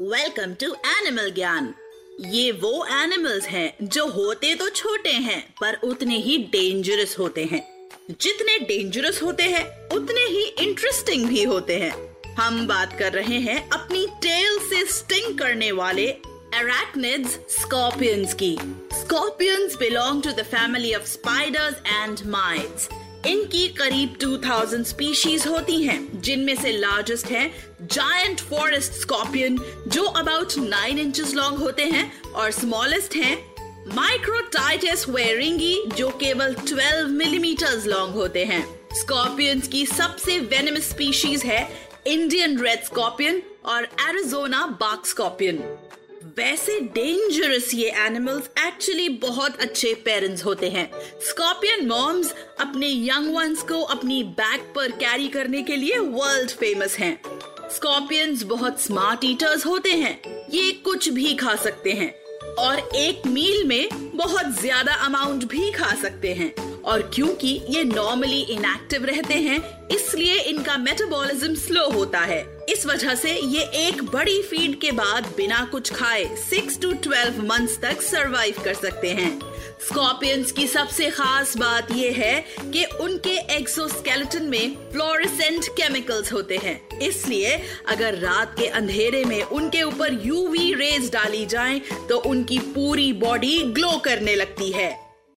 Welcome to Animal Gyan ये वो animals हैं जो होते तो छोटे हैं, पर उतने ही डेंजरस होते हैं। जितने डेंजरस होते हैं, उतने ही इंटरेस्टिंग भी होते हैं। हम बात कर रहे हैं अपनी टेल से स्टिंग करने वाले arachnids, scorpions की। Scorpions belong to the family of spiders and mites इनकी करीब 2000 स्पीशीज होती हैं, जिनमें से लार्जेस्ट है जायंट फॉरेस्ट स्कॉर्पियन जो अबाउट 9 इंचेस लॉन्ग होते हैं, और स्मॉलेस्ट है माइक्रोटाइटिस वेरिंगी जो केवल 12 मिलीमीटर लॉन्ग होते हैं। स्कॉर्पियंस की सबसे वेनमस स्पीशीज है इंडियन रेड स्कॉर्पियन और एरिजोना बाक स्कॉर्पियन वैसे डेंजरस ये एनिमल्स एक्चुअली बहुत अच्छे पेरेंट्स होते हैं। स्कॉर्पियन मॉम्स अपने यंग वंस को अपनी बैक पर कैरी करने के लिए वर्ल्ड फ़ेमस हैं। स्कॉर्पियंस बहुत स्मार्ट ईटर्स होते हैं, ये कुछ भी खा सकते हैं। और एक मील में बहुत ज़्यादा अमाउंट भी खा सकते हैं। और क्योंकि ये नॉर्मली इनएक्टिव रहते हैं, इसलिए इनका मेटाबॉलिज्म स्लो होता है। इस वजह से ये एक बड़ी फ़ीड के बाद बिना कुछ खाए सिक्स टू ट्वेल्व मंथ्स तक सरवाइव कर सकते हैं। स्कॉर्पियंस की सबसे खास बात यह है कि उनके एक्सोस्केलेटन में फ्लोरेसेंट केमिकल्स होते हैं। इसलिए अगर रात के अंधेरे में उनके ऊपर यूवी रेज डाली जाएँ तो उनकी पूरी बॉडी ग्लो करने लगती है।